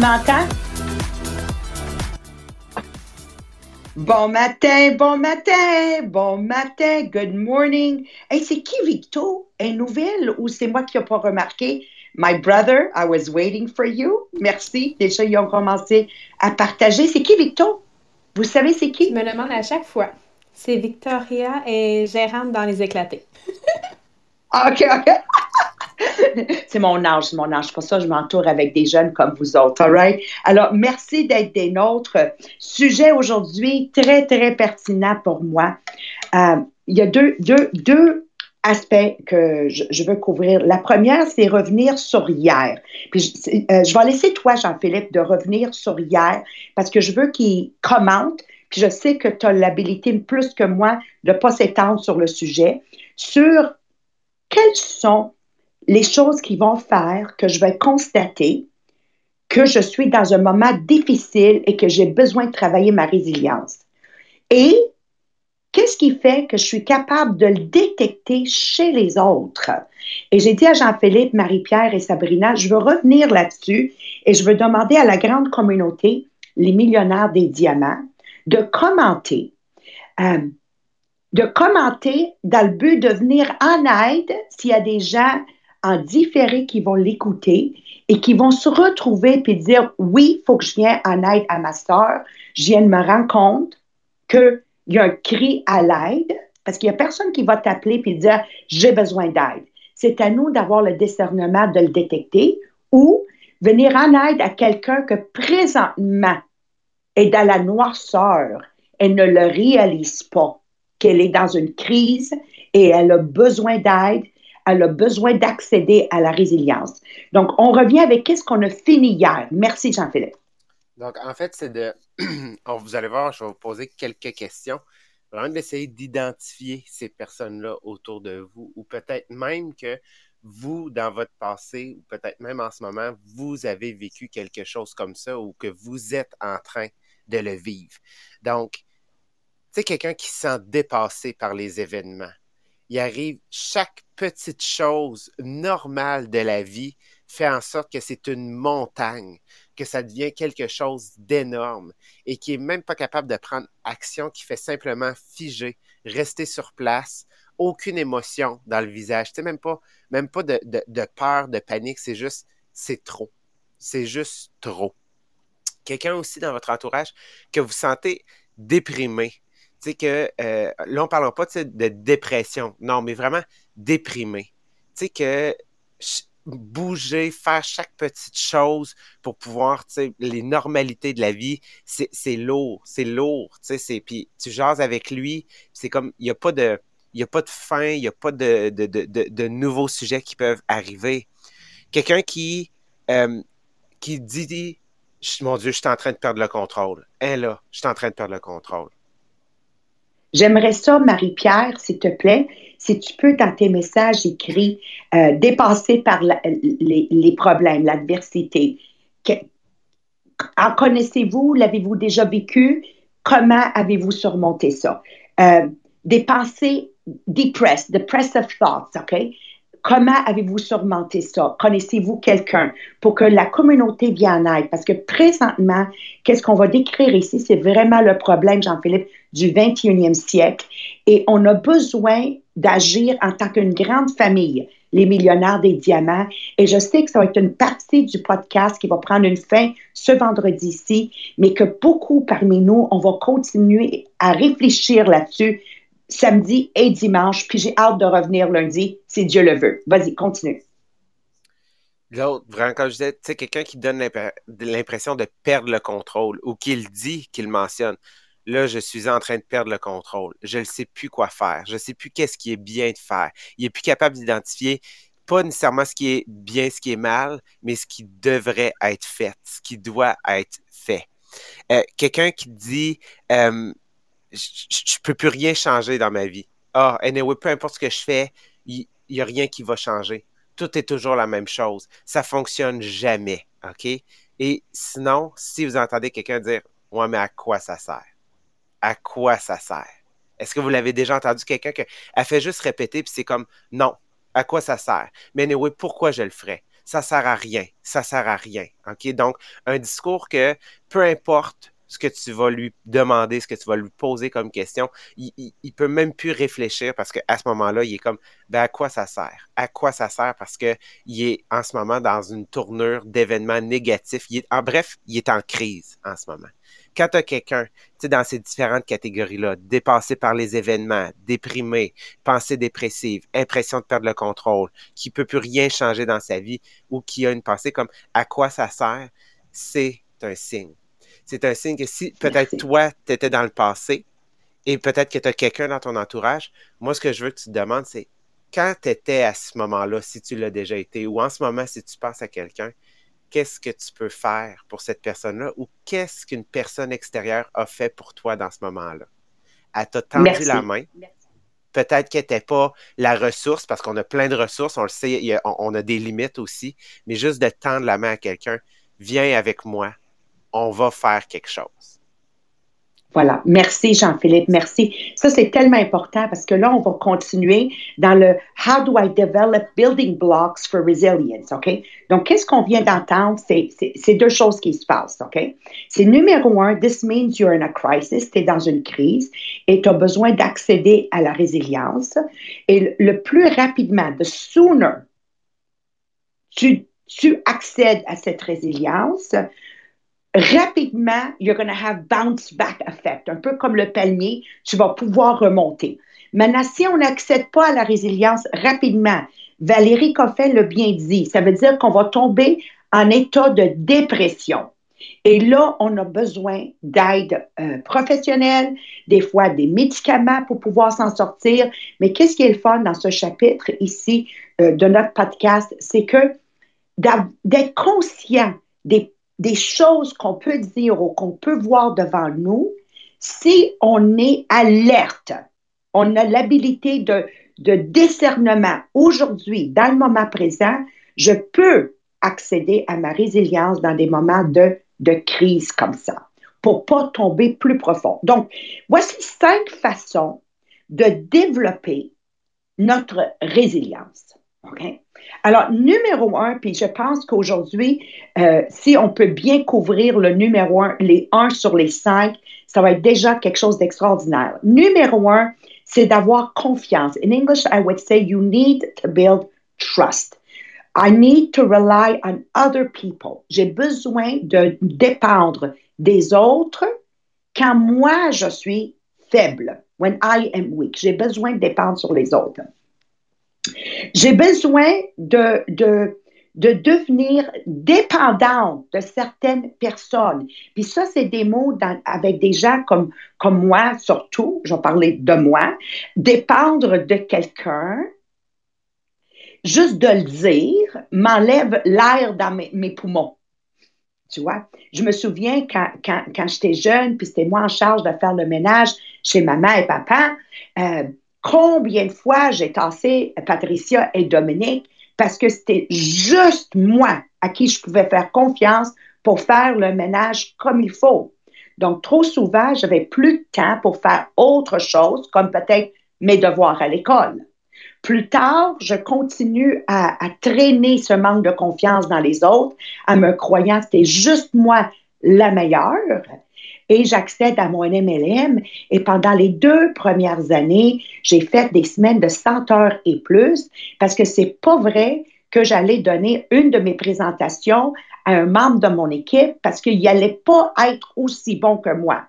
M'entends? Bon matin, bon matin, bon matin, good morning. Hey, c'est qui Victo? Une nouvelle ou c'est moi qui n'ai pas remarqué? My brother, I was waiting for you. Merci. Déjà, ils ont commencé à partager. C'est qui Victo? Vous savez c'est qui? Je me demande à chaque fois. C'est Victoria et gérante dans les éclatés. OK, OK. c'est mon âge, c'est mon âge. Pour ça, je m'entoure avec des jeunes comme vous autres. All right? Alors, merci d'être des nôtres. Sujet aujourd'hui très, très pertinent pour moi. Euh, il y a deux, deux, deux aspects que je, veux couvrir. La première, c'est revenir sur hier. Je, euh, je vais laisser toi, Jean-Philippe, de revenir sur hier parce que je veux qu'il commente. Puis je sais que tu as l'habilité plus que moi de ne pas s'étendre sur le sujet, sur quelles sont les choses qui vont faire que je vais constater que je suis dans un moment difficile et que j'ai besoin de travailler ma résilience. Et qu'est-ce qui fait que je suis capable de le détecter chez les autres? Et j'ai dit à Jean-Philippe, Marie-Pierre et Sabrina, je veux revenir là-dessus et je veux demander à la grande communauté, les millionnaires des diamants, de commenter. Euh, de commenter dans le but de venir en aide s'il y a des gens en différé qui vont l'écouter et qui vont se retrouver et dire oui, il faut que je vienne en aide à ma soeur. Je viens de me rendre compte qu'il y a un cri à l'aide parce qu'il n'y a personne qui va t'appeler et dire j'ai besoin d'aide. C'est à nous d'avoir le discernement de le détecter ou venir en aide à quelqu'un que présentement est dans la noirceur et ne le réalise pas, qu'elle est dans une crise et elle a besoin d'aide elle a besoin d'accéder à la résilience. Donc, on revient avec qu'est-ce qu'on a fini hier. Merci, Jean-Philippe. Donc, en fait, c'est de. vous allez voir, je vais vous poser quelques questions. Vraiment d'essayer d'identifier ces personnes-là autour de vous, ou peut-être même que vous, dans votre passé, ou peut-être même en ce moment, vous avez vécu quelque chose comme ça, ou que vous êtes en train de le vivre. Donc, c'est quelqu'un qui se sent dépassé par les événements il arrive chaque petite chose normale de la vie fait en sorte que c'est une montagne, que ça devient quelque chose d'énorme et qui est même pas capable de prendre action, qui fait simplement figer, rester sur place, aucune émotion dans le visage, même pas, même pas de peur, de panique, c'est juste, c'est trop. C'est juste trop. Quelqu'un aussi dans votre entourage que vous sentez déprimé, tu sais que euh, là, on ne parle pas de dépression, non, mais vraiment déprimé. Tu sais que bouger, faire chaque petite chose pour pouvoir, les normalités de la vie, c'est lourd, c'est lourd, tu puis tu jases avec lui, c'est comme, il n'y a pas de, a pas de fin, il n'y a pas de, de, de, de, nouveaux sujets qui peuvent arriver. Quelqu'un qui, euh, qui dit, mon Dieu, je suis en train de perdre le contrôle. Hein là, je suis en train de perdre le contrôle. J'aimerais ça, Marie-Pierre, s'il te plaît, si tu peux, dans tes messages écrits, euh, dépasser par les, problèmes, l'adversité. En connaissez-vous? L'avez-vous déjà vécu? Comment avez-vous surmonté ça? Euh, des pensées depressed, depressive thoughts, OK? Comment avez-vous surmonté ça? Connaissez-vous quelqu'un pour que la communauté vienne en aide? Parce que présentement, qu'est-ce qu'on va décrire ici? C'est vraiment le problème, Jean-Philippe, du 21e siècle. Et on a besoin d'agir en tant qu'une grande famille, les millionnaires des diamants. Et je sais que ça va être une partie du podcast qui va prendre une fin ce vendredi-ci, mais que beaucoup parmi nous, on va continuer à réfléchir là-dessus samedi et dimanche, puis j'ai hâte de revenir lundi, si Dieu le veut. Vas-y, continue. L'autre, vraiment, comme je disais, tu sais, quelqu'un qui donne l'impression de perdre le contrôle ou qui dit, qu'il mentionne. Là, je suis en train de perdre le contrôle. Je ne sais plus quoi faire. Je ne sais plus qu'est-ce qui est bien de faire. Il n'est plus capable d'identifier pas nécessairement ce qui est bien, ce qui est mal, mais ce qui devrait être fait, ce qui doit être fait. Euh, quelqu'un qui dit euh, je peux plus rien changer dans ma vie. Ah, anyway, peu importe ce que je fais, il n'y a rien qui va changer. Tout est toujours la même chose. Ça fonctionne jamais. OK? Et sinon, si vous entendez quelqu'un dire Ouais, mais à quoi ça sert? À quoi ça sert? Est-ce que vous l'avez déjà entendu quelqu'un qui a fait juste répéter, puis c'est comme Non, à quoi ça sert? Mais anyway, pourquoi je le ferais? ça sert à rien, ça sert à rien. OK? Donc, un discours que peu importe ce que tu vas lui demander, ce que tu vas lui poser comme question, il, il, peut même plus réfléchir parce qu'à ce moment-là, il est comme, ben à quoi ça sert? À quoi ça sert? Parce que il est en ce moment dans une tournure d'événements négatifs. Il est, en bref, il est en crise en ce moment. Quand tu as quelqu'un, tu sais, dans ces différentes catégories-là, dépassé par les événements, déprimé, pensée dépressive, impression de perdre le contrôle, qui peut plus rien changer dans sa vie ou qui a une pensée comme à quoi ça sert, c'est un signe c'est un signe que si peut-être toi, tu étais dans le passé et peut-être que tu as quelqu'un dans ton entourage, moi, ce que je veux que tu te demandes, c'est quand tu étais à ce moment-là, si tu l'as déjà été, ou en ce moment, si tu penses à quelqu'un, qu'est-ce que tu peux faire pour cette personne-là ou qu'est-ce qu'une personne extérieure a fait pour toi dans ce moment-là? Elle t'a tendu la main. Peut-être qu'elle n'était pas la ressource, parce qu'on a plein de ressources, on le sait, on a des limites aussi, mais juste de tendre la main à quelqu'un, viens avec moi, on va faire quelque chose. Voilà. Merci, Jean-Philippe. Merci. Ça, c'est tellement important parce que là, on va continuer dans le How do I develop building blocks for resilience? OK? Donc, qu'est-ce qu'on vient d'entendre? C'est deux choses qui se passent. OK? C'est numéro un, this means you're in a crisis. Tu es dans une crise et tu as besoin d'accéder à la résilience. Et le plus rapidement, the sooner tu, tu accèdes à cette résilience, rapidement, you're going to have bounce back effect, un peu comme le palmier, tu vas pouvoir remonter. Maintenant, si on n'accède pas à la résilience rapidement, Valérie Coffin l'a bien dit, ça veut dire qu'on va tomber en état de dépression. Et là, on a besoin d'aide euh, professionnelle, des fois des médicaments pour pouvoir s'en sortir. Mais qu'est-ce qui est le fun dans ce chapitre ici euh, de notre podcast, c'est que d'être conscient des des choses qu'on peut dire ou qu'on peut voir devant nous, si on est alerte, on a l'habilité de, de discernement aujourd'hui, dans le moment présent, je peux accéder à ma résilience dans des moments de, de crise comme ça, pour pas tomber plus profond. Donc, voici cinq façons de développer notre résilience. OK? Alors, numéro un, puis je pense qu'aujourd'hui, euh, si on peut bien couvrir le numéro un, les un sur les cinq, ça va être déjà quelque chose d'extraordinaire. Numéro un, c'est d'avoir confiance. In English, I would say you need to build trust. I need to rely on other people. J'ai besoin de dépendre des autres quand moi je suis faible. When I am weak. J'ai besoin de dépendre sur les autres. J'ai besoin de, de, de devenir dépendante de certaines personnes. Puis ça, c'est des mots avec des gens comme, comme moi, surtout, je vais parler de moi, dépendre de quelqu'un, juste de le dire, m'enlève l'air dans mes, poumons. Tu vois, je me souviens quand, quand, quand j'étais jeune, puis c'était moi en charge de faire le ménage chez maman et papa, euh, Combien de fois j'ai tassé Patricia et Dominique parce que c'était juste moi à qui je pouvais faire confiance pour faire le ménage comme il faut. Donc, trop souvent, j'avais plus de temps pour faire autre chose, comme peut-être mes devoirs à l'école. Plus tard, je continue à, à, traîner ce manque de confiance dans les autres, en me croyant que c'était juste moi la meilleure et j'accède à mon MLM. Et pendant les deux premières années, j'ai fait des semaines de 100 heures et plus parce que c'est pas vrai que j'allais donner une de mes présentations à un membre de mon équipe parce qu'il n'allait pas être aussi bon que moi.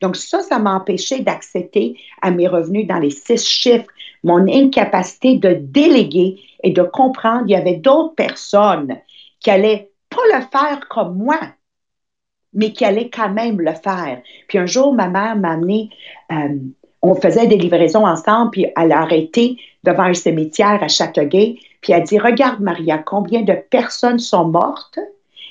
Donc ça, ça m'a empêché d'accéder à mes revenus dans les six chiffres, mon incapacité de déléguer et de comprendre qu'il y avait d'autres personnes qui allaient pas le faire comme moi mais qui allait quand même le faire. Puis un jour, ma mère m'a amené, euh, on faisait des livraisons ensemble, puis elle a arrêté devant un cimetière à Châteauguay, puis elle a dit, regarde Maria, combien de personnes sont mortes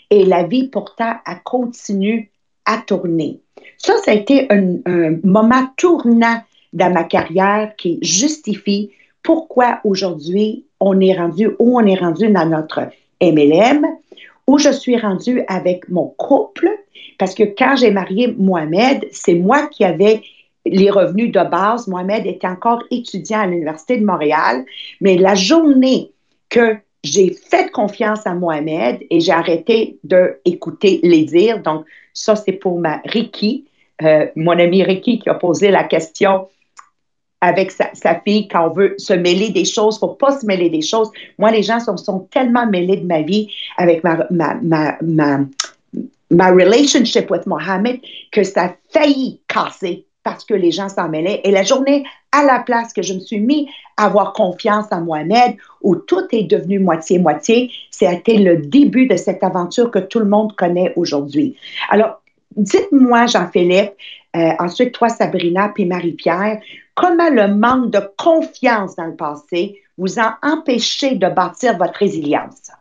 et la vie pourtant a continué à tourner. Ça, ça a été un, un moment tournant dans ma carrière qui justifie pourquoi aujourd'hui on est rendu où on est rendu dans notre MLM, où je suis rendue avec mon couple, parce que quand j'ai marié Mohamed, c'est moi qui avais les revenus de base. Mohamed était encore étudiant à l'Université de Montréal, mais la journée que j'ai fait confiance à Mohamed et j'ai arrêté d'écouter les dires. Donc, ça, c'est pour ma Ricky, euh, mon ami Ricky qui a posé la question avec sa, fille quand on veut se mêler des choses. Il ne faut pas se mêler des choses. Moi, les gens sont, sont tellement mêlés de ma vie avec ma, ma, ma, ma, ma relationship with Mohamed que ça a failli casser parce que les gens s'en mêlaient. Et la journée à la place que je me suis mis à avoir confiance en Mohamed, où tout est devenu moitié-moitié, c'était le début de cette aventure que tout le monde connaît aujourd'hui. Alors, dites-moi, Jean-Philippe, euh, ensuite toi, Sabrina, puis Marie-Pierre, comment le manque de confiance dans le passé vous a empêché de bâtir votre résilience?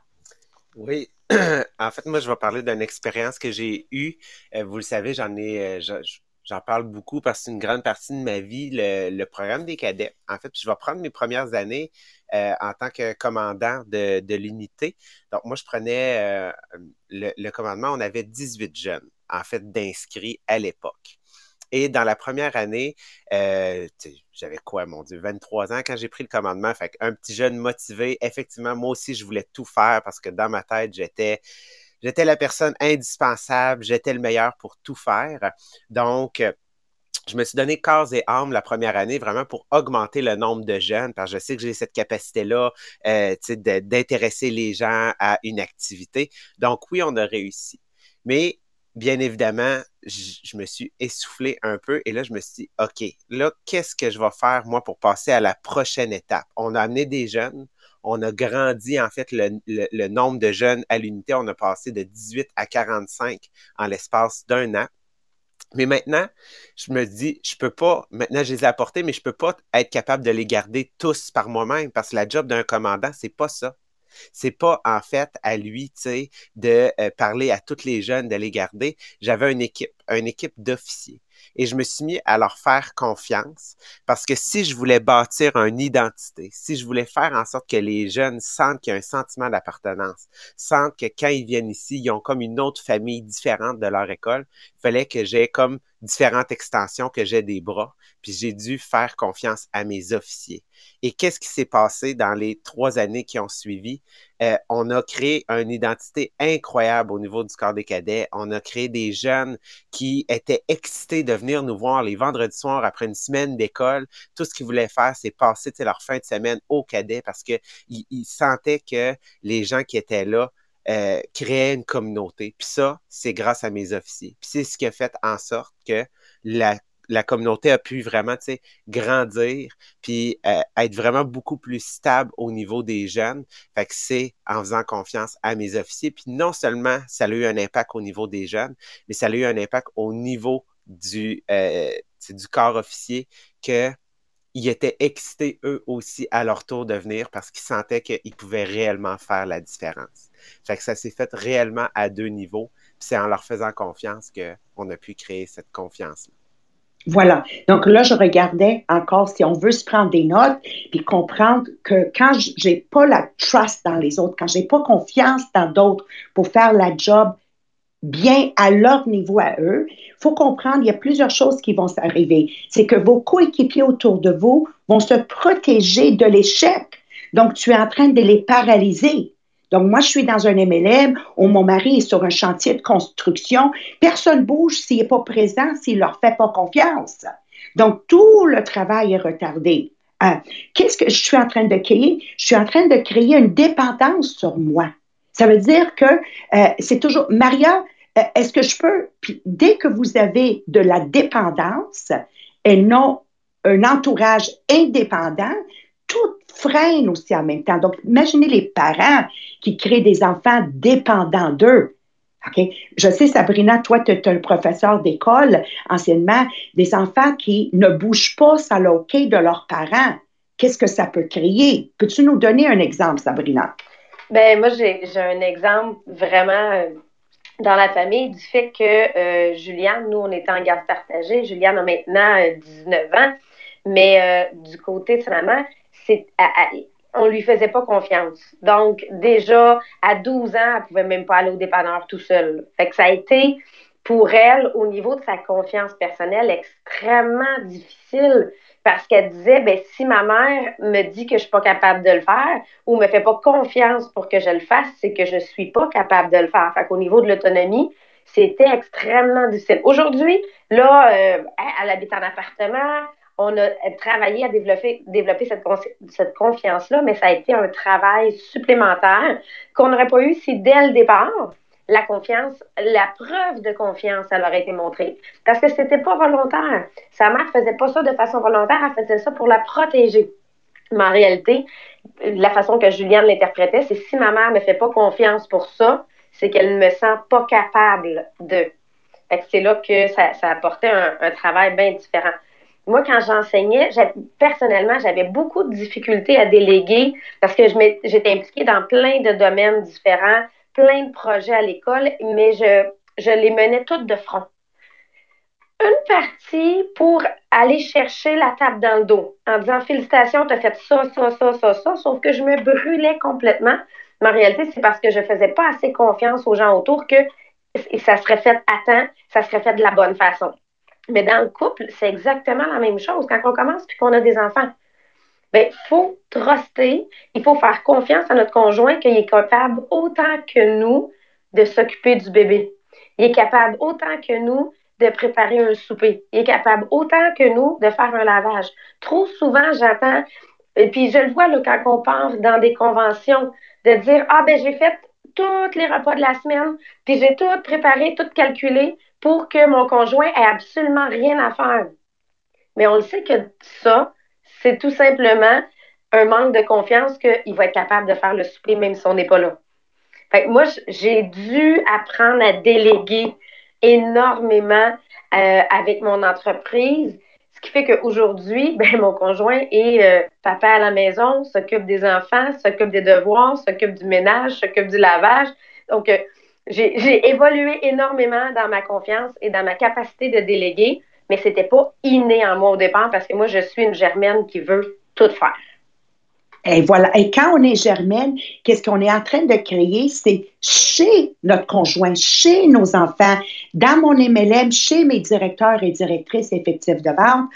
Oui, en fait, moi, je vais parler d'une expérience que j'ai eue. Euh, vous le savez, j'en ai, euh, J'en parle beaucoup parce que c'est une grande partie de ma vie, le, programme des cadets. En fait, je vais prendre mes premières années euh, en tant que commandant de, l'unité. Donc, moi, je prenais euh, le, commandement, on avait 18 jeunes, en fait, d'inscrits à l'époque. Et dans la première année, euh, j'avais quoi, mon Dieu, 23 ans quand j'ai pris le commandement. Fait un petit jeune motivé. Effectivement, moi aussi, je voulais tout faire parce que dans ma tête, j'étais J'étais la personne indispensable, j'étais le meilleur pour tout faire. Donc, euh, je me suis donné corps et âme la première année vraiment pour augmenter le nombre de jeunes, parce que je sais que j'ai cette capacité-là euh, d'intéresser les gens à une activité. Donc oui, on a réussi. Mais bien évidemment, je, me suis essoufflé un peu et là, je me suis dit, OK, là, qu'est-ce que je vais faire, moi, pour passer à la prochaine étape? On a amené des jeunes, on a grandi en fait le, nombre de jeunes à l'unité. On a passé de 18 à 45 en l'espace d'un an. Mais maintenant, je me dis, je peux pas, maintenant je les ai apportés, mais je peux pas être capable de les garder tous par moi-même parce que la job d'un commandant, c'est pas ça. C'est pas en fait à lui, tu sais, de euh, parler à tous les jeunes, de les garder. J'avais une équipe, une équipe d'officiers et je me suis mis à leur faire confiance parce que si je voulais bâtir une identité, si je voulais faire en sorte que les jeunes sentent qu'il y a un sentiment d'appartenance, sentent que quand ils viennent ici, ils ont comme une autre famille différente de leur école, il fallait que j'ai comme différentes extensions, que j'ai des bras, puis j'ai dû faire confiance à mes officiers. Et qu'est-ce qui s'est passé dans les trois années qui ont suivi? Euh, on a créé une identité incroyable au niveau du corps des cadets. On a créé des jeunes qui étaient excités de venir nous voir les vendredis soirs après une semaine d'école. Tout ce qu'ils voulaient faire, c'est passer leur fin de semaine au cadet parce qu'ils ils sentaient que les gens qui étaient là euh, créaient une communauté. Puis ça, c'est grâce à mes officiers. Puis c'est ce qui a fait en sorte que la la communauté a pu vraiment grandir puis euh, être vraiment beaucoup plus stable au niveau des jeunes. Fait c'est en faisant confiance à mes officiers. Puis non seulement ça a eu un impact au niveau des jeunes, mais ça a eu un impact au niveau du, euh, du corps officier que ils étaient excités eux aussi à leur tour de venir parce qu'ils sentaient qu'ils pouvaient réellement faire la différence. Fait que ça s'est fait réellement à deux niveaux. C'est en leur faisant confiance qu'on a pu créer cette confiance-là. Voilà. Donc là, je regardais encore si on veut se prendre des notes puis comprendre que quand j'ai pas la trust dans les autres, quand j'ai pas confiance dans d'autres pour faire la job bien à leur niveau à eux, faut comprendre, il y a plusieurs choses qui vont s'arriver. C'est que vos coéquipiers autour de vous vont se protéger de l'échec. Donc, tu es en train de les paralyser. Donc, moi, je suis dans un MLM où mon mari est sur un chantier de construction. Personne bouge s'il n'est pas présent, s'il ne leur fait pas confiance. Donc, tout le travail est retardé. Euh, qu'est-ce que je suis en train de créer? Je suis en train de créer une dépendance sur moi. Ça veut dire que euh, c'est toujours, Maria, euh, est-ce que je peux, puis dès que vous avez de la dépendance et non un entourage indépendant, freine aussi en même temps. Donc, imaginez les parents qui créent des enfants dépendants d'eux. OK? Je sais, Sabrina, toi, tu es un professeur d'école anciennement, des enfants qui ne bougent pas sans l'OK de leurs parents. Qu'est-ce que ça peut créer? Peux-tu nous donner un exemple, Sabrina? Ben moi, j'ai un exemple vraiment euh, dans la famille du fait que euh, Juliane, nous, on était en garde partagée. Juliane a maintenant 19 euh, ans, mais du côté de sa maman, c'est, on lui faisait pas confiance. Donc, déjà, à 12 ans, elle pouvait même pas aller au dépanneur tout seul. Fait que ça a été, pour elle, au niveau de sa confiance personnelle, extrêmement difficile parce qu'elle disait, ben, si ma mère me dit que je suis pas capable de le faire ou me fait pas confiance pour que je le fasse, c'est que je suis pas capable de le faire. Fait qu'au niveau de l'autonomie, c'était extrêmement difficile. Aujourd'hui, là, euh, elle habite en appartement, on a travaillé à développer, cette, confiance-là, mais ça a été un travail supplémentaire qu'on n'aurait pas eu si dès le départ, la confiance, la preuve de confiance, elle aurait été montrée. Parce que c'était pas volontaire. Sa mère faisait pas ça de façon volontaire, elle faisait ça pour la protéger. Mais en réalité, la façon que Juliane l'interprétait, c'est si ma mère me fait pas confiance pour ça, c'est qu'elle me sent pas capable de. c'est là que ça, apportait un, travail bien différent. Moi, quand j'enseignais, personnellement, j'avais beaucoup de difficultés à déléguer parce que j'étais impliquée dans plein de domaines différents plein de projets à l'école, mais je, je les menais toutes de front. Une partie pour aller chercher la table dans le dos en disant félicitations, tu as fait ça, ça, ça, ça, ça, sauf que je me brûlais complètement. Mais en réalité, c'est parce que je ne faisais pas assez confiance aux gens autour que ça serait fait à temps, ça serait fait de la bonne façon. Mais dans le couple, c'est exactement la même chose. Quand on commence puis qu'on a des enfants, il ben, faut truster, il faut faire confiance à notre conjoint qu'il est capable autant que nous de s'occuper du bébé. Il est capable autant que nous de préparer un souper. Il est capable autant que nous de faire un lavage. Trop souvent, j'entends, et puis je le vois quand on part dans des conventions, de dire Ah, ben j'ai fait tous les repas de la semaine, puis j'ai tout préparé, tout calculé pour que mon conjoint ait absolument rien à faire. Mais on le sait que ça, c'est tout simplement un manque de confiance qu'il va être capable de faire le souper même si on n'est pas là. Fait moi, j'ai dû apprendre à déléguer énormément euh, avec mon entreprise, ce qui fait qu'aujourd'hui, ben, mon conjoint est euh, papa à la maison, s'occupe des enfants, s'occupe des devoirs, s'occupe du ménage, s'occupe du lavage. Donc, euh, j'ai évolué énormément dans ma confiance et dans ma capacité de déléguer mais c'était pas inné en moi au départ parce que moi, je suis une germaine qui veut tout faire. Et voilà. Et quand on est germaine, qu'est-ce qu'on est en train de créer? C'est chez notre conjoint, chez nos enfants, dans mon MLM, chez mes directeurs et directrices effectifs de vente,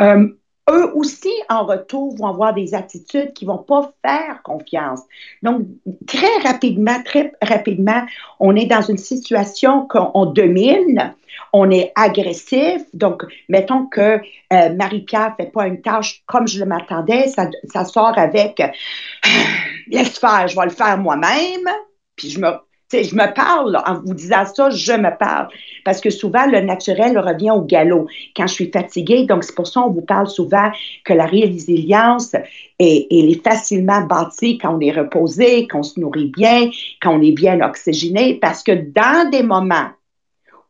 euh, eux aussi, en retour, vont avoir des attitudes qui vont pas faire confiance. Donc, très rapidement, très rapidement, on est dans une situation qu'on domine, on est agressif. Donc, mettons que euh, Marie-Pierre fait pas une tâche comme je le m'attendais, ça, sort avec laisse faire, je vais le faire moi-même. Puis je me je me parle, en vous disant ça, je me parle. Parce que souvent, le naturel revient au galop quand je suis fatiguée. Donc, c'est pour ça qu'on vous parle souvent que la résilience est, est facilement bâtie quand on est reposé, qu'on se nourrit bien, quand on est bien oxygéné. Parce que dans des moments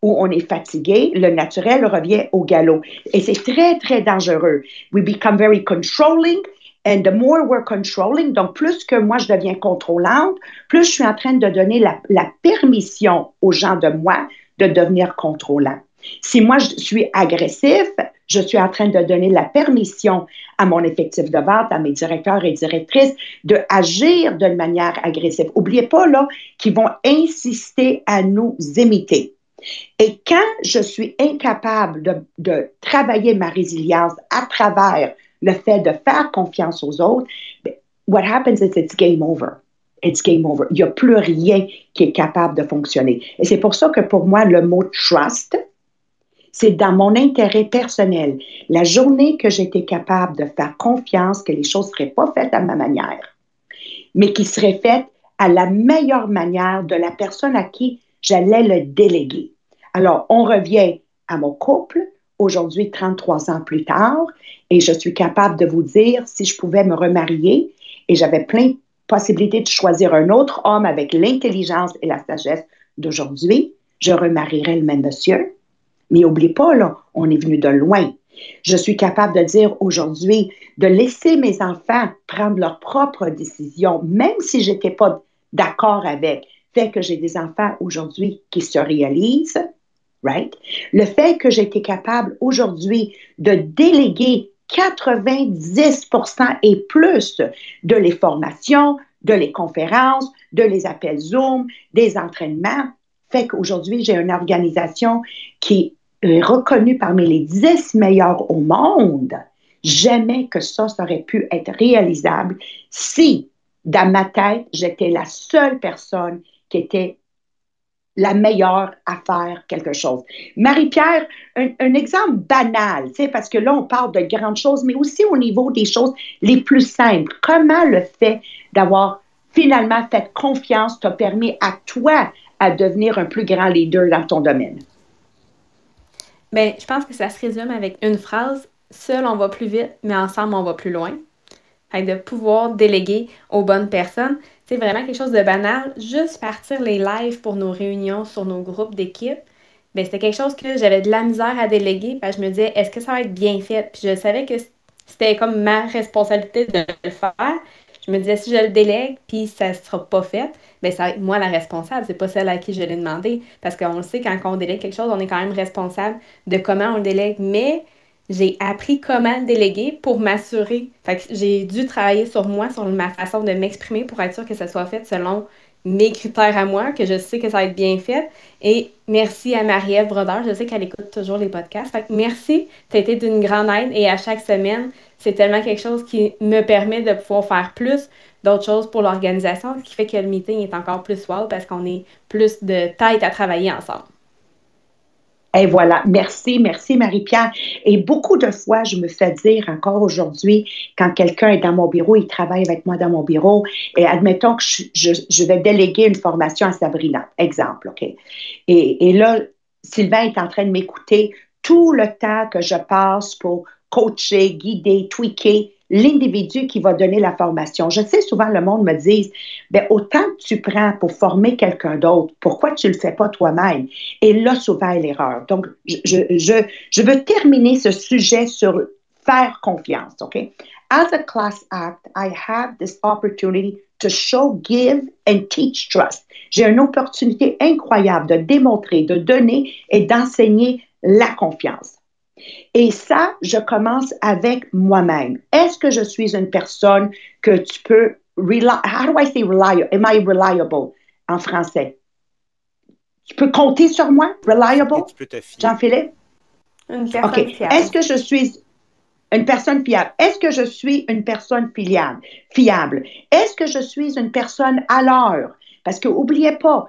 où on est fatigué, le naturel revient au galop. Et c'est très, très dangereux. We become very controlling. And the more we're controlling, donc plus que moi je deviens contrôlante, plus je suis en train de donner la, permission aux gens de moi de devenir contrôlant. Si moi je suis agressif, je suis en train de donner la permission à mon effectif de vente, à mes directeurs et directrices, de agir de manière agressive. Oubliez pas là qu'ils vont insister à nous imiter. Et quand je suis incapable de, de travailler ma résilience à travers le fait de faire confiance aux autres, ben, what happens is it's game over. It's game over. Il n'y a plus rien qui est capable de fonctionner. Et c'est pour ça que pour moi, le mot trust, c'est dans mon intérêt personnel. La journée que j'étais capable de faire confiance que les choses ne seraient pas faites à ma manière, mais qui seraient faites à la meilleure manière de la personne à qui j'allais le déléguer. Alors, on revient à mon couple, aujourd'hui 33 ans plus tard, et je suis capable de vous dire si je pouvais me remarier et j'avais plein de possibilités de choisir un autre homme avec l'intelligence et la sagesse d'aujourd'hui, je remarierais le même monsieur. Mais n'oubliez pas, là, on est venu de loin. Je suis capable de dire aujourd'hui de laisser mes enfants prendre leurs propres décisions, même si je n'étais pas d'accord avec. Fait que j'ai des enfants aujourd'hui qui se réalisent, right? Le fait que j'ai été capable aujourd'hui de déléguer 90% et plus de les formations, de les conférences, de les appels Zoom, des entraînements, fait qu'aujourd'hui, j'ai une organisation qui est reconnue parmi les 10 meilleures au monde jamais que ça, ça aurait pu être réalisable si, dans ma tête, j'étais la seule personne qui était la meilleure à faire quelque chose. Marie-Pierre, un, exemple banal, parce que là, on parle de grandes choses, mais aussi au niveau des choses les plus simples. Comment le fait d'avoir finalement fait confiance t'a permis à toi à devenir un plus grand leader dans ton domaine? Bien, je pense que ça se résume avec une phrase. Seul, on va plus vite, mais ensemble, on va plus loin. De pouvoir déléguer aux bonnes personnes, c'est vraiment quelque chose de banal. Juste partir les lives pour nos réunions sur nos groupes d'équipe, ben, c'était quelque chose que j'avais de la misère à déléguer. Que je me disais, est-ce que ça va être bien fait? Puis je savais que c'était comme ma responsabilité de le faire. Je me disais, si je le délègue, puis ça ne sera pas fait, bien, ça va être moi la responsable, c'est pas celle à qui je l'ai demandé. Parce qu'on le sait, quand on délègue quelque chose, on est quand même responsable de comment on le délègue. Mais j'ai appris comment déléguer pour m'assurer. Fait que j'ai dû travailler sur moi, sur ma façon de m'exprimer pour être sûr que ça soit fait selon mes critères à moi, que je sais que ça va être bien fait. Et merci à Marie-Ève Brodeur. Je sais qu'elle écoute toujours les podcasts. Fait que merci. As été d'une grande aide et à chaque semaine, c'est tellement quelque chose qui me permet de pouvoir faire plus d'autres choses pour l'organisation, ce qui fait que le meeting est encore plus wow parce qu'on est plus de tête à travailler ensemble. Et voilà, merci, merci Marie-Pierre. Et beaucoup de fois, je me fais dire encore aujourd'hui, quand quelqu'un est dans mon bureau, il travaille avec moi dans mon bureau, et admettons que je, vais déléguer une formation à Sabrina, exemple, OK? Et, et là, Sylvain est en train de m'écouter tout le temps que je passe pour coacher, guider, tweaker l'individu qui va donner la formation. Je sais souvent le monde me dit, ben autant que tu prends pour former quelqu'un d'autre, pourquoi tu le fais pas toi-même? Et là souvent l'erreur. Donc je, je, je veux terminer ce sujet sur faire confiance, OK? As a class act, I have this opportunity to show, give and teach trust. J'ai une opportunité incroyable de démontrer, de donner et d'enseigner la confiance. Et ça, je commence avec moi-même. Est-ce que je suis une personne que tu peux how do I say reliable? Am I reliable en français? Tu peux compter sur moi? Reliable? Jean-Philippe? OK. Est-ce que je suis une personne fiable? Est-ce que je suis une personne fiable? Fiable? Est-ce que je suis une personne à l'heure? Parce que n'oubliez pas,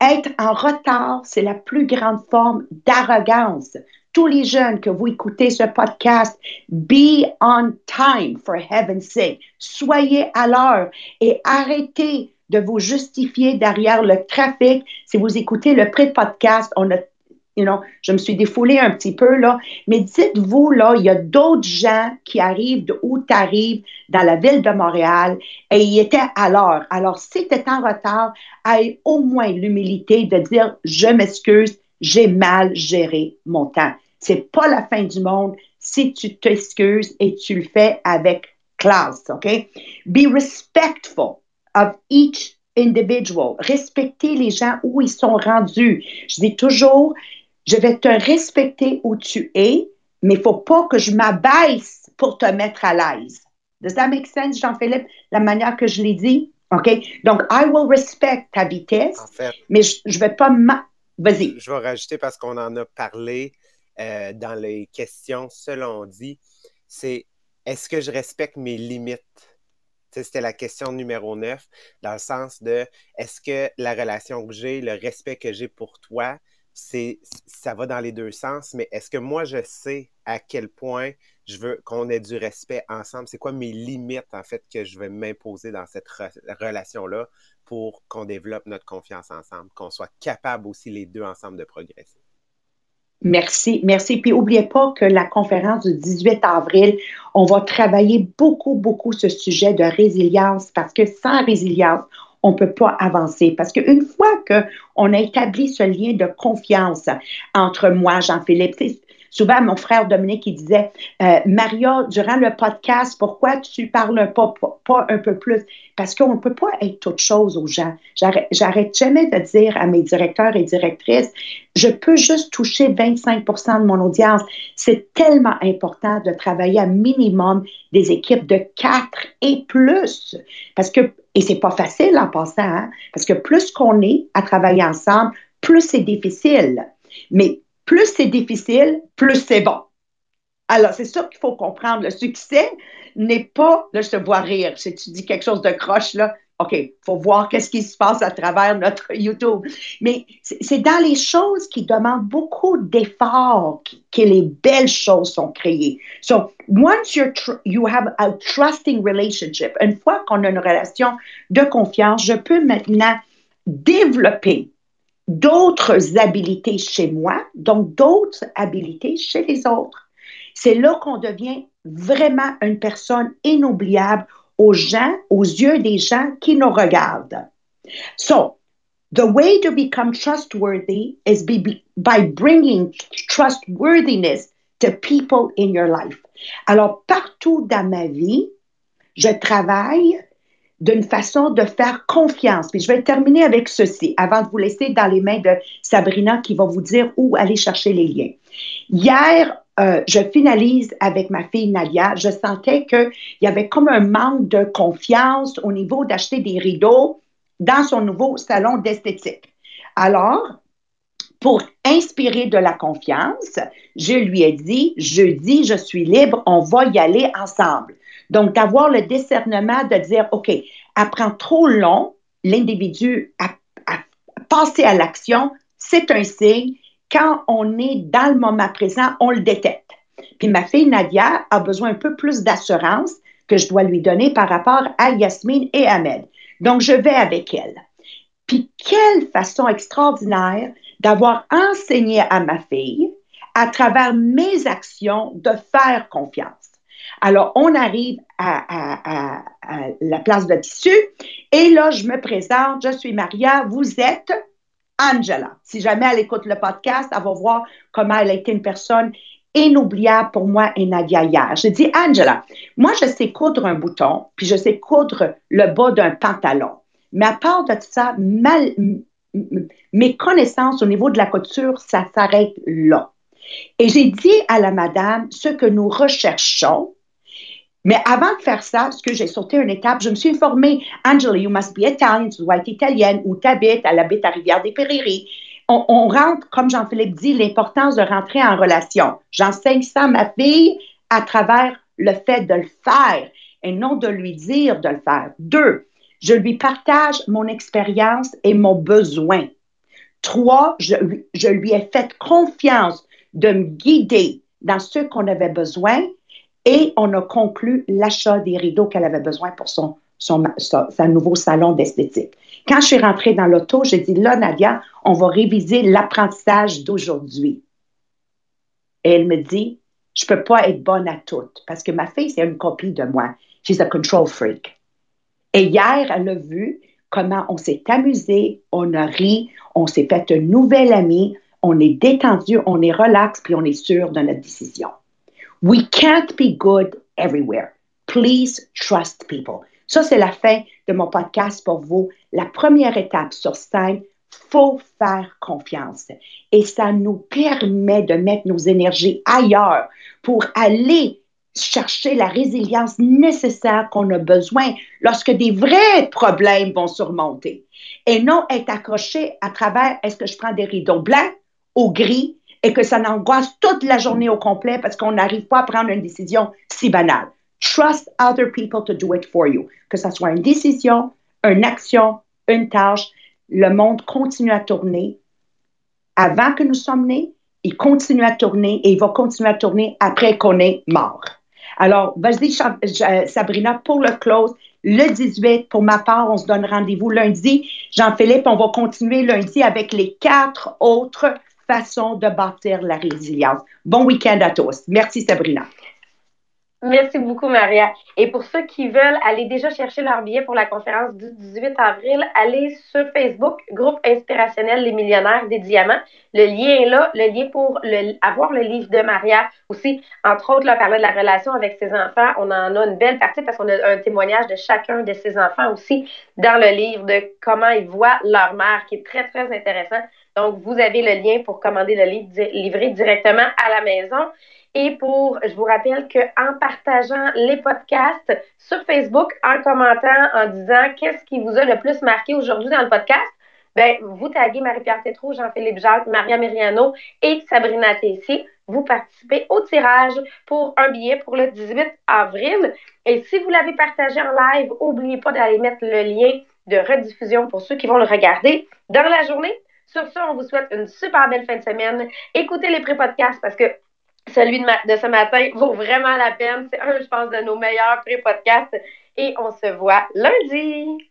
être en retard, c'est la plus grande forme d'arrogance tous les jeunes que vous écoutez ce podcast, be on time for heaven's sake. Soyez à l'heure et arrêtez de vous justifier derrière le trafic. Si vous écoutez le pré-podcast, on a You know, je me suis défoulée un petit peu, là. Mais dites-vous, là, il y a d'autres gens qui arrivent de où tu arrives dans la ville de Montréal et ils étaient à l'heure. Alors, si tu es en retard, aie au moins l'humilité de dire je m'excuse, j'ai mal géré mon temps. C'est pas la fin du monde si tu t'excuses et tu le fais avec classe, OK? Be respectful of each individual. Respecter les gens où ils sont rendus. Je dis toujours, je vais te respecter où tu es, mais il faut pas que je m'abaisse pour te mettre à l'aise. Does that make sense, Jean-Philippe, la manière que je l'ai dit? OK? Donc, I will respect ta vitesse, mais je ne vais pas Je vais rajouter parce qu'on en a parlé euh, dans les questions, selon dit, c'est est-ce que je respecte mes limites? C'était la question numéro 9, dans le sens de est-ce que la relation que j'ai, le respect que j'ai pour toi, c'est ça va dans les deux sens, mais est-ce que moi je sais à quel point je veux qu'on ait du respect ensemble? C'est quoi mes limites en fait que je vais m'imposer dans cette relation-là pour qu'on développe notre confiance ensemble, qu'on soit capable aussi les deux ensemble de progresser. Merci, merci. Puis n'oubliez pas que la conférence du 18 avril, on va travailler beaucoup, beaucoup ce sujet de résilience parce que sans résilience, on ne peut pas avancer. Parce qu'une fois qu'on a établi ce lien de confiance entre moi, Jean-Philippe, souvent mon frère Dominique, disait, euh, Maria, durant le podcast, pourquoi tu parles pas, un peu plus? Parce qu'on ne peut pas être toute chose aux gens. J'arrête jamais de dire à mes directeurs et directrices, je peux juste toucher 25% de mon audience. C'est tellement important de travailler à minimum des équipes de quatre et plus. Parce que, et c'est pas facile en passant, hein, parce que plus qu'on est à travailler ensemble, plus c'est difficile. Mais plus c'est difficile, plus c'est bon. Alors, c'est ça qu'il faut comprendre. Le succès n'est pas, là, je te vois rire, si tu dis quelque chose de croche, là, OK, il faut voir qu'est-ce qui se passe à travers notre YouTube. Mais c'est dans les choses qui demandent beaucoup d'efforts que les belles choses sont créées. So, once you're you have a trusting relationship, une fois qu'on a une relation de confiance, je peux maintenant développer d'autres habiletés chez moi, donc d'autres habiletés chez les autres. C'est là qu'on devient vraiment une personne inoubliable aux gens, aux yeux des gens qui nous regardent. So, the way to become trustworthy is by bringing trustworthiness to people in your life. Alors, partout dans ma vie, je travaille d'une façon de faire confiance. Puis je vais terminer avec ceci avant de vous laisser dans les mains de Sabrina qui va vous dire où aller chercher les liens. Hier, euh, je finalise avec ma fille Nadia. Je sentais qu'il y avait comme un manque de confiance au niveau d'acheter des rideaux dans son nouveau salon d'esthétique. Alors, pour inspirer de la confiance, je lui ai dit, jeudi, je suis libre, on va y aller ensemble. Donc, d'avoir le discernement de dire, OK, apprend trop long, l'individu à, à passer à l'action, c'est un signe quand on est dans le moment présent, on le détecte. Puis ma fille Nadia a besoin un peu plus d'assurance que je dois lui donner par rapport à Yasmine et Ahmed. Donc, je vais avec elle. Puis, quelle façon extraordinaire d'avoir enseigné à ma fille, à travers mes actions, de faire confiance. Alors, on arrive à, à la place de tissu et là, je me présente, je suis Maria, vous êtes Angela. Si jamais elle écoute le podcast, elle va voir comment elle a été une personne inoubliable pour moi et Nadia hier. J'ai dit, Angela, moi, je sais coudre un bouton, puis je sais coudre le bas d'un pantalon. Mais à part de ça, mes connaissances au niveau de la couture, ça s'arrête là. Et j'ai dit à la madame ce que nous recherchons, mais avant de faire ça, ce que j'ai sauté une étape, je me suis informée, Angela, you must be Italian, tu dois être italienne, ou t'habites, elle habite à Rivière-des-Prairies. On, on, rentre, comme Jean-Philippe dit, l'importance de rentrer en relation. J'enseigne ça à ma fille à travers le fait de le faire et non de lui dire de le faire. Deux, je lui partage mon expérience et mon besoin. Trois, je, je lui ai fait confiance de me guider dans ce qu'on avait besoin et on a conclu l'achat des rideaux qu'elle avait besoin pour son, son, nouveau salon d'esthétique. Quand je suis rentrée dans l'auto, j'ai dit, là, Nadia, on va réviser l'apprentissage d'aujourd'hui. Et elle me dit, je ne peux pas être bonne à toutes parce que ma fille, c'est une copie de moi. She's a control freak. Et hier, elle a vu comment on s'est amusé, on a ri, on s'est fait une nouvelle amie, on est détendu, on est relax, puis on est sûr de notre décision. We can't be good everywhere. Please trust people. Ça, c'est la fin de mon podcast pour vous. La première étape sur scène, faut faire confiance. Et ça nous permet de mettre nos énergies ailleurs pour aller chercher la résilience nécessaire qu'on a besoin lorsque des vrais problèmes vont surmonter. Et non être accroché à travers est-ce que je prends des rideaux blancs ou gris? Et que ça n'angoisse toute la journée au complet parce qu'on n'arrive pas à prendre une décision si banale. Trust other people to do it for you. Que ce soit une décision, une action, une tâche, le monde continue à tourner. Avant que nous sommes nés, il continue à tourner et il va continuer à tourner après qu'on est mort. Alors, vas-y, Sabrina, pour le close, le 18, pour ma part, on se donne rendez-vous lundi. Jean-Philippe, on va continuer lundi avec les quatre autres façon de bâtir la résilience. Bon week-end à tous. Merci Sabrina. Merci beaucoup, Maria. Et pour ceux qui veulent aller déjà chercher leur billet pour la conférence du 18 avril, allez sur Facebook, groupe inspirationnel Les Millionnaires des Diamants. Le lien est là, le lien pour le, avoir le livre de Maria aussi. Entre autres, là, parler de la relation avec ses enfants. On en a une belle partie parce qu'on a un témoignage de chacun de ses enfants aussi dans le livre de comment ils voient leur mère, qui est très, très intéressant. Donc, vous avez le lien pour commander le livre livré directement à la maison. Et pour, je vous rappelle qu'en partageant les podcasts sur Facebook, en commentant, en disant qu'est-ce qui vous a le plus marqué aujourd'hui dans le podcast, ben, vous taguez Marie-Pierre Tétrault, Jean-Philippe Jacques, Maria Miriano et Sabrina Tessier. vous participez au tirage pour un billet pour le 18 avril. Et si vous l'avez partagé en live, n'oubliez pas d'aller mettre le lien de rediffusion pour ceux qui vont le regarder dans la journée. Sur ce, on vous souhaite une super belle fin de semaine. Écoutez les pré-podcasts parce que celui de, ce matin vaut vraiment la peine. C'est un, je pense, de nos meilleurs pré-podcasts. Et on se voit lundi.